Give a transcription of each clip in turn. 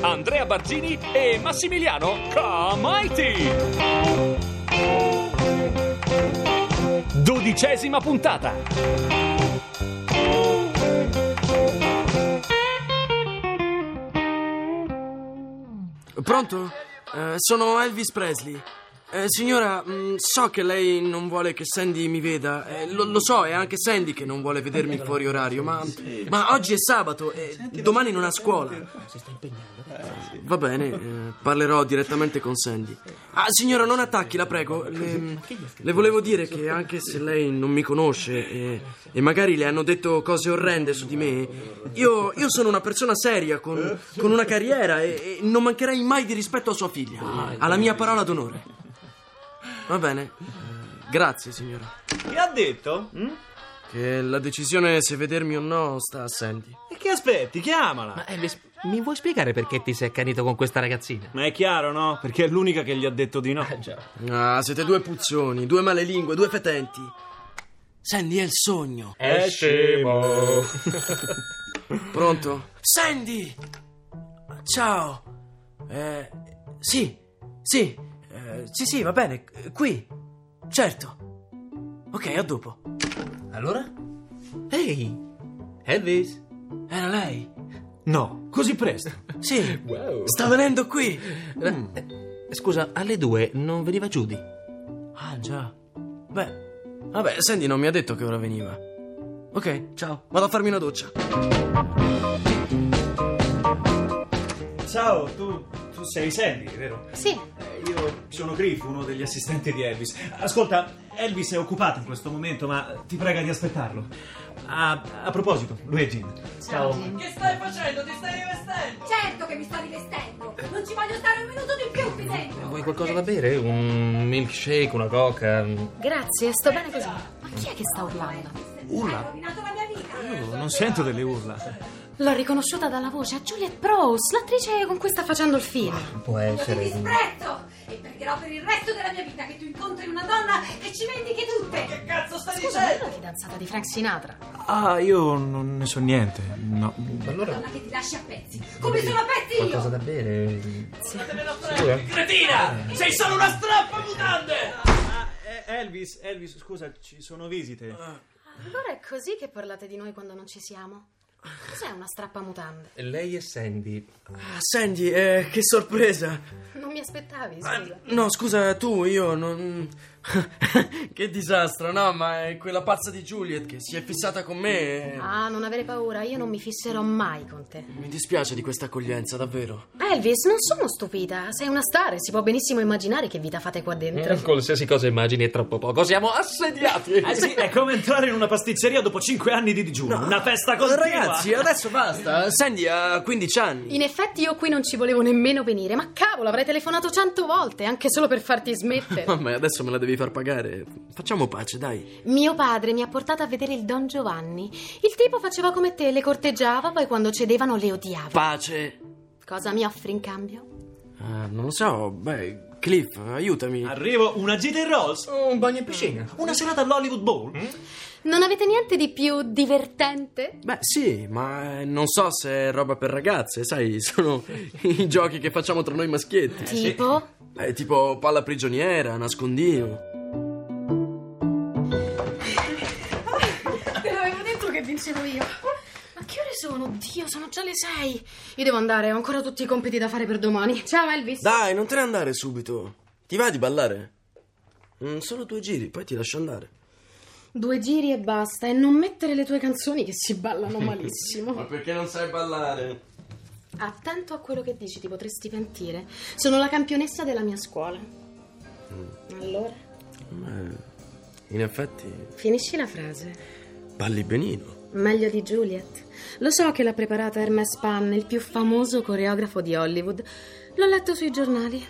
Andrea Barzini e Massimiliano Comaiti. Dodicesima puntata. Pronto? Eh, sono Elvis Presley. Eh, signora, mh, so che lei non vuole che Sandy mi veda. Eh, lo, lo so, è anche Sandy che non vuole vedermi fuori orario. Ma, ma oggi è sabato e domani non ha scuola. Eh, Va bene, eh, parlerò direttamente con Sandy. Ah, signora, non attacchi, la prego. Le, le volevo dire che anche se lei non mi conosce e, e magari le hanno detto cose orrende su di me, io, io sono una persona seria, con, con una carriera e, e non mancherei mai di rispetto a sua figlia. Alla mia parola d'onore. Va bene. Eh, grazie, signora. Che ha detto? Mm? Che la decisione se vedermi o no sta a Sandy. E che aspetti? Chiamala. Ma Elvis, mi vuoi spiegare perché ti sei accanito con questa ragazzina? Ma è chiaro, no? Perché è l'unica che gli ha detto di no. già. Ah, siete due puzzoni, due malelingue, due fetenti. Sandy è il sogno. È scemo. Pronto? Sandy! Ciao. Eh, sì, sì, eh, sì, sì, va bene, qui. Certo. Ok, a dopo. Allora? Ehi, Elvis. Era lei? No, così presto. Sì. Wow. Sta venendo qui. Eh, Scusa, alle due non veniva Judy? Ah, già. Beh, vabbè, Sandy non mi ha detto che ora veniva. Ok, ciao, vado a farmi una doccia. Ciao, tu, tu sei Sandy, vero? Sì. Io sono Griff, uno degli assistenti di Elvis. Ascolta, Elvis è occupato in questo momento, ma ti prega di aspettarlo. A, a proposito, lui è Jim. Ciao, Jim. Che stai facendo? Ti stai rivestendo? Certo che mi sto rivestendo! Non ci voglio stare un minuto di più qui dentro! Vuoi qualcosa da bere? Un milkshake, una coca? Grazie, sto bene così. Ma chi è che sta urlando? Hai rovinato la mia vita! Io non sento delle urla. L'ho riconosciuta dalla voce a Juliet Prowse, l'attrice con cui sta facendo il film. Può essere. disprezzo! E pregherò per il resto della mia vita che tu incontri una donna che ci vendichi tutte! Che cazzo stai Scusa, dicendo? la fidanzata di Frank Sinatra. Ah, io non ne so niente. No. Allora, Donna che ti lasci a pezzi! Come sono a pezzi io! qualcosa da bere? Sicura? Cretina! Sei solo una strappa mutande! Ah, eh, Elvis, Elvis, scusa, ci sono visite. Allora è così che parlate di noi quando non ci siamo? Cos'è una strappa mutande? Lei e Sandy. Ah, Sandy, eh, che sorpresa. Non mi aspettavi, Ah, scusa. no, scusa, tu, io non... che disastro, no, ma è quella pazza di Juliet che si è fissata con me e... Ah, non avere paura, io non mi fisserò mai con te. Mi dispiace di questa accoglienza, davvero. Elvis, non sono stupida. Sei una star e si può benissimo immaginare che vita fate qua dentro. Qualsiasi cosa immagini è troppo poco. Siamo assediati. Eh sì, è come entrare in una pasticceria dopo cinque anni di digiuno. Una festa continua. Ragazzi, adesso basta. Sandy ha 15 anni. In effetti io qui non ci volevo nemmeno venire, ma cavolo, avrei telefonato cento volte, anche solo per farti smettere. Mamma, adesso me la devi far pagare. Facciamo pace, dai. Mio padre mi ha portato a vedere il Don Giovanni. Il tipo faceva come te, le corteggiava, poi quando cedevano le odiava. Pace. Cosa mi offri in cambio? Ah, non lo so, beh, Cliff, aiutami. Arrivo, una gita in Rolls. Un bagno in piscina. Una serata all'Hollywood Bowl. Non avete niente di più divertente? Beh, sì, ma non so se è roba per ragazze, sai, sono i giochi che facciamo tra noi maschietti. Tipo? Beh, tipo palla prigioniera, nascondino. Oddio, sono già le sei. Io devo andare, ho ancora tutti i compiti da fare per domani. Ciao Elvis. Dai, non te ne andare subito. Ti va di ballare? Mm, solo due giri, poi ti lascio andare. Due giri e basta, e non mettere le tue canzoni che si ballano malissimo. perché non sai ballare? Attento a quello che dici, ti potresti pentire. Sono la campionessa della mia scuola. Allora, In effetti, finisci la frase. balli benino. Meglio di Juliet. Lo so che l'ha preparata Hermes Pan, il più famoso coreografo di Hollywood. L'ho letto sui giornali.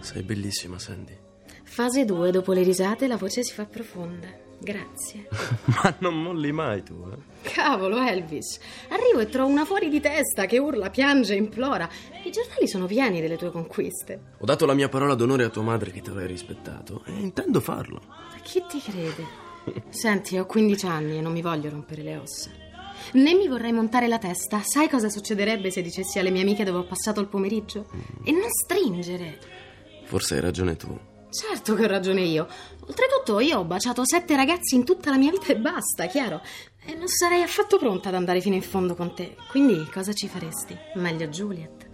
Sei bellissima, Sandy. Fase 2, dopo le risate la voce si fa profonda. Grazie. Ma non molli mai tu, eh? Cavolo, Elvis. Arrivo e trovo una fuori di testa che urla, piange, implora. I giornali sono pieni delle tue conquiste. Ho dato la mia parola d'onore a tua madre che te l'hai rispettato e intendo farlo. Ma chi ti crede? Senti, ho 15 anni e non mi voglio rompere le ossa. Né mi vorrei montare la testa. Sai cosa succederebbe se dicessi alle mie amiche dove ho passato il pomeriggio? E non stringere. Forse hai ragione tu. Certo che ho ragione io. Oltretutto io ho baciato sette ragazzi in tutta la mia vita e basta, chiaro? E non sarei affatto pronta ad andare fino in fondo con te. Quindi cosa ci faresti? Meglio Juliet.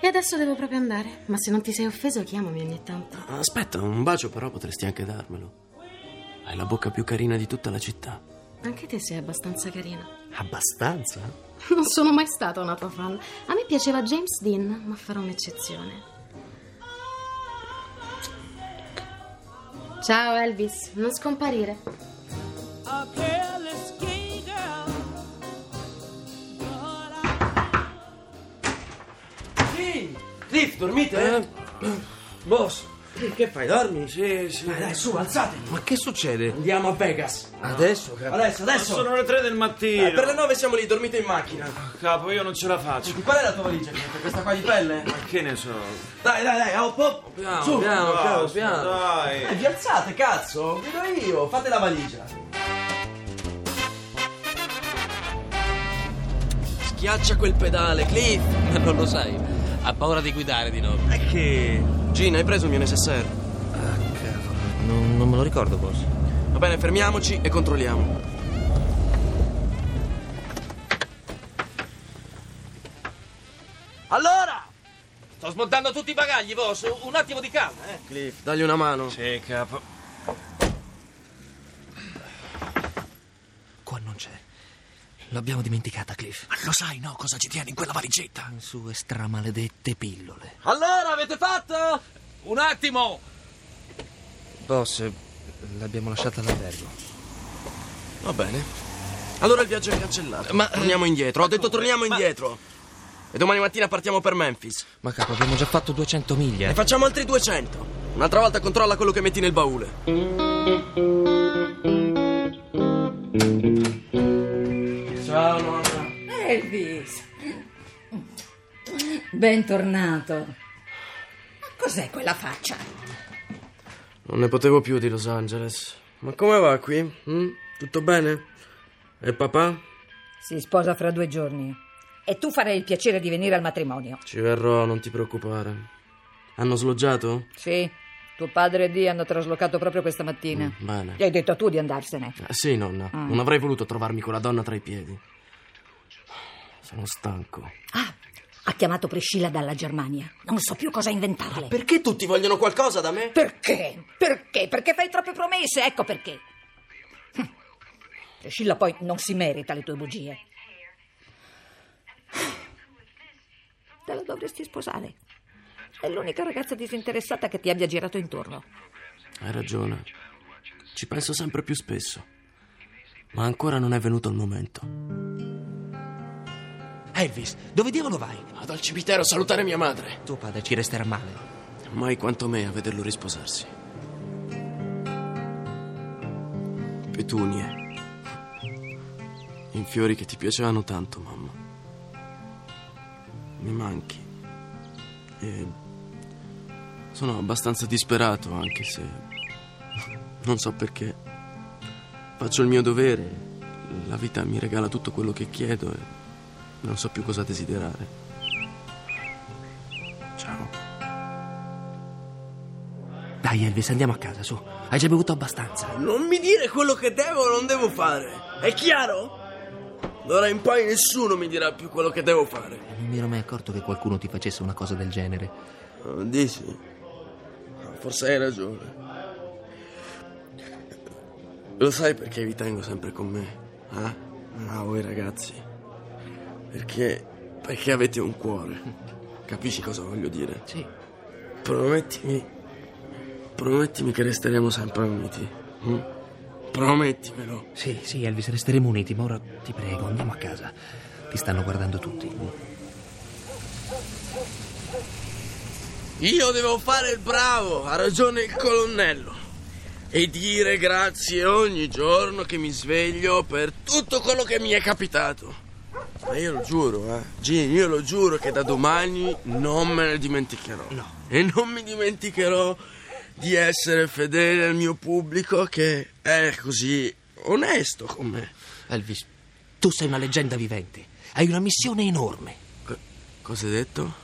E adesso devo proprio andare. Ma se non ti sei offeso, chiamami ogni tanto. Aspetta, un bacio però potresti anche darmelo. Hai la bocca più carina di tutta la città. Anche te sei abbastanza carina. Abbastanza? Non sono mai stata una tua fan. A me piaceva James Dean, ma farò un'eccezione. Ciao Elvis, non scomparire. Sì! Cliff, dormite? boss, che fai? Dormi? Sì, sì. Dai, su, alzatevi. Ma che succede? Andiamo a Vegas. Adesso, capo? Adesso, adesso. Sono le tre del mattino. Eh, per le nove siamo lì, dormite in macchina. Capo, io non ce la faccio. Qual è la tua valigia? Questa qua di pelle? Ma che ne so? Dai, dai, dai, hop, hop. Piano, Su, piano, piano, Basta, piano. Dai. Eh, vi alzate, cazzo! Vedo io, fate la valigia. Schiaccia quel pedale, Cliff. Ma non lo sai. Ha paura di guidare di nuovo. È che... Gina, hai preso il mio necessaire? Ah, cavolo. Non, non me lo ricordo, boss. Va bene, fermiamoci e controlliamo. Allora! Sto smontando tutti i bagagli, boss. Un attimo di calma, eh. Cliff, dagli una mano. Sì, capo. Qua non c'è. L'abbiamo dimenticata, Cliff. Ma lo sai, no, cosa ci tiene in quella valigetta? Le sue stramaledette pillole. Allora, avete fatto? Un attimo! Boss, l'abbiamo lasciata all'albergo. Va bene. Allora il viaggio è cancellato. Ma- Torniamo indietro. Ho detto torniamo indietro. E domani mattina partiamo per Memphis. Ma capo, abbiamo già fatto 200 miglia. Ne facciamo altri 200. Un'altra volta controlla quello che metti nel baule. Bentornato. Ma cos'è quella faccia? Non ne potevo più di Los Angeles. Ma come va qui? Mm? Tutto bene? E papà? Si sposa fra due giorni. E tu farai il piacere di venire al matrimonio. Ci verrò, non ti preoccupare. Hanno sloggiato? Sì, tuo padre e Dee hanno traslocato proprio questa mattina. Mm, bene. Gli hai detto tu di andarsene. Eh, sì, nonna. Mm. Non avrei voluto trovarmi quella donna tra i piedi. Sono stanco. Ah, ha chiamato Priscilla dalla Germania. Non so più cosa inventarle. Perché tutti vogliono qualcosa da me? Perché? Perché? Perché fai troppe promesse, ecco perché. Hm. Priscilla poi non si merita le tue bugie. Te la dovresti sposare. È l'unica ragazza disinteressata che ti abbia girato intorno. Hai ragione. Ci penso sempre più spesso. Ma ancora non è venuto il momento. Elvis, dove diavolo vai? Vado al cimitero a salutare mia madre. Tuo padre ci resterà male. Mai quanto me a vederlo risposarsi. Petunie. In fiori che ti piacevano tanto, mamma. Mi manchi. E sono abbastanza disperato, anche se non so perché. Faccio il mio dovere. La vita mi regala tutto quello che chiedo e non so più cosa desiderare. Ciao. Dai, Elvis, andiamo a casa, su. Hai già bevuto abbastanza. Non mi dire quello che devo o non devo fare. È chiaro? D'ora in poi nessuno mi dirà più quello che devo fare. Non mi ero mai accorto che qualcuno ti facesse una cosa del genere. Oh, dici? Forse hai ragione. Lo sai perché vi tengo sempre con me? Eh? Ah, voi ragazzi. Perché. Perché avete un cuore. Capisci cosa voglio dire? Sì. Promettimi. Promettimi che resteremo sempre uniti. hm? Promettimelo. Sì, sì, Elvis, resteremo uniti, ma ora ti prego, andiamo a casa. Ti stanno guardando tutti. Io devo fare il bravo, ha ragione il colonnello. E dire grazie ogni giorno che mi sveglio per tutto quello che mi è capitato. Ma io lo giuro, eh. Gini, io lo giuro che da domani non me ne dimenticherò. No. E non mi dimenticherò di essere fedele al mio pubblico che è così onesto con me. Elvis, tu sei una leggenda vivente. Hai una missione enorme. Co- cosa hai detto?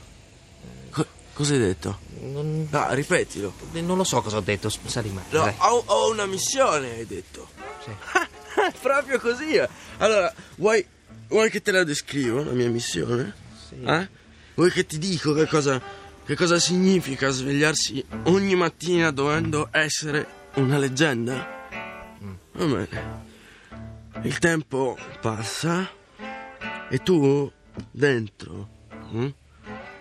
Co- cosa hai detto? Non, No, ripetilo. non lo so cosa ho detto, sali male. No, ho, ho una missione, hai detto. Sì. Proprio così. eh. Allora, vuoi, vuoi che te la descrivo, la mia missione? Eh? Vuoi che ti dico che cosa, che cosa significa svegliarsi ogni mattina dovendo essere una leggenda? Va bene. Il tempo passa e tu dentro hm,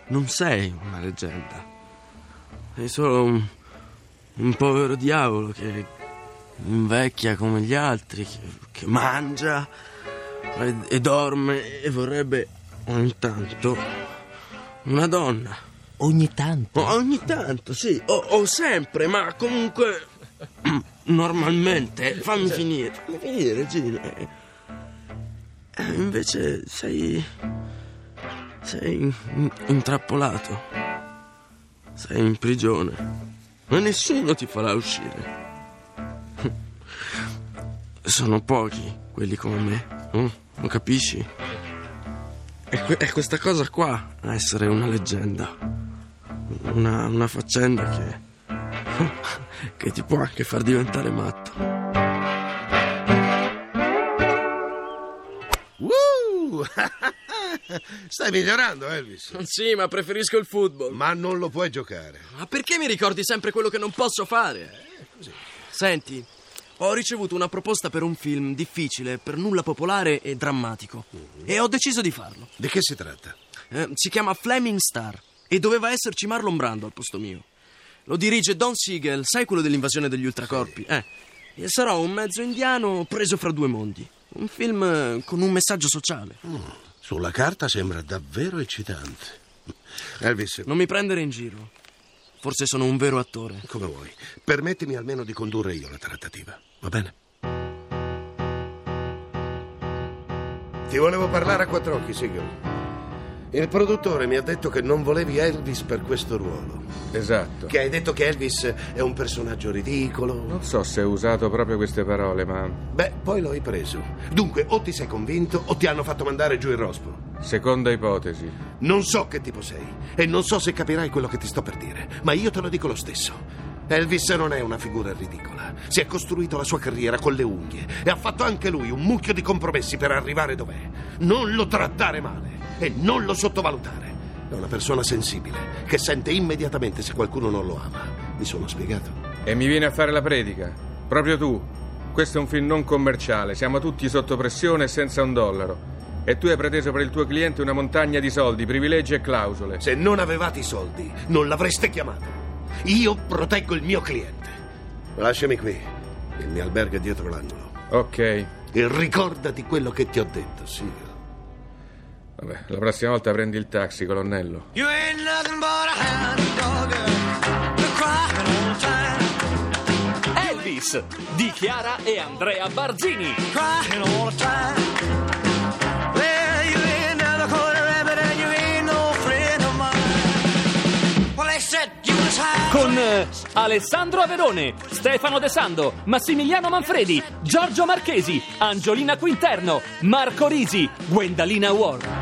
non sei una leggenda. Sei solo un, un povero diavolo che invecchia come gli altri, che, che mangia e, e dorme e vorrebbe ogni tanto una donna. Ogni tanto. O- ogni tanto, sì, o, o sempre, ma comunque normalmente. Fammi finire, fammi finire, Gino. Eh, eh, invece sei. sei in- intrappolato. Sei in prigione. Ma nessuno ti farà uscire. Sono pochi quelli come me, mm? lo capisci? È, que- è questa cosa qua a essere una leggenda. Una, una faccenda che. che ti può anche far diventare matto. Uh! Stai migliorando, Elvis. Sì, ma preferisco il football. Ma non lo puoi giocare. Ma perché mi ricordi sempre quello che non posso fare? Senti, ho ricevuto una proposta per un film difficile, per nulla popolare e drammatico. E ho deciso di farlo. Di che si tratta? Eh, si chiama Flaming Star e doveva esserci Marlon Brando al posto mio. Lo dirige Don Siegel, sai quello dell'invasione degli ultracorpi? Eh. E sarò un mezzo indiano preso fra due mondi. Un film eh, con un messaggio sociale. Sulla carta sembra davvero eccitante. Elvis, Non mi prendere in giro. Forse sono un vero attore. come vuoi, permettimi almeno di condurre io la trattativa, va bene? Ti volevo parlare a quattro occhi, Siegel. Il produttore mi ha detto che non volevi Elvis per questo ruolo. Esatto. Che hai detto che Elvis è un personaggio ridicolo. Non so se ho usato proprio queste parole, ma Beh, poi lo hai preso. Dunque, o ti sei convinto o ti hanno fatto mandare giù il rospo. seconda ipotesi. Non so che tipo sei e non so se capirai quello che ti sto per dire, ma io te lo dico lo stesso. Elvis non è una figura ridicola. Si è costruito la sua carriera con le unghie e ha fatto anche lui un mucchio di compromessi per arrivare dov'è. Non lo trattare male e non lo sottovalutare. È una persona sensibile che sente immediatamente se qualcuno non lo ama. Mi sono spiegato? E mi viene a fare la predica. Proprio tu. Questo è un film non commerciale, siamo tutti sotto pressione e senza un dollaro. E tu hai preteso per il tuo cliente una montagna di soldi, privilegi e clausole. Se non avevate i soldi, non l'avreste chiamato. Io proteggo il mio cliente. Lasciami qui. Il mio albergo è dietro l'angolo. Ok. E ricordati quello che ti ho detto, Siegel. Vabbè, la prossima volta prendi il taxi, colonnello. You ain't nothing but a hound dog. You're crying all the time. Elvis di Chiara e Andrea Barzini. Crying all the time. Well, you ain't never caught a rabbit and you ain't no friend of mine. Well, they said you was high. Con eh, Alessandro Averone, Stefano De Sando, Massimiliano Manfredi, Giorgio Marchesi, Angiolina Quinterno, Marco Risi, Gwendalina Ward.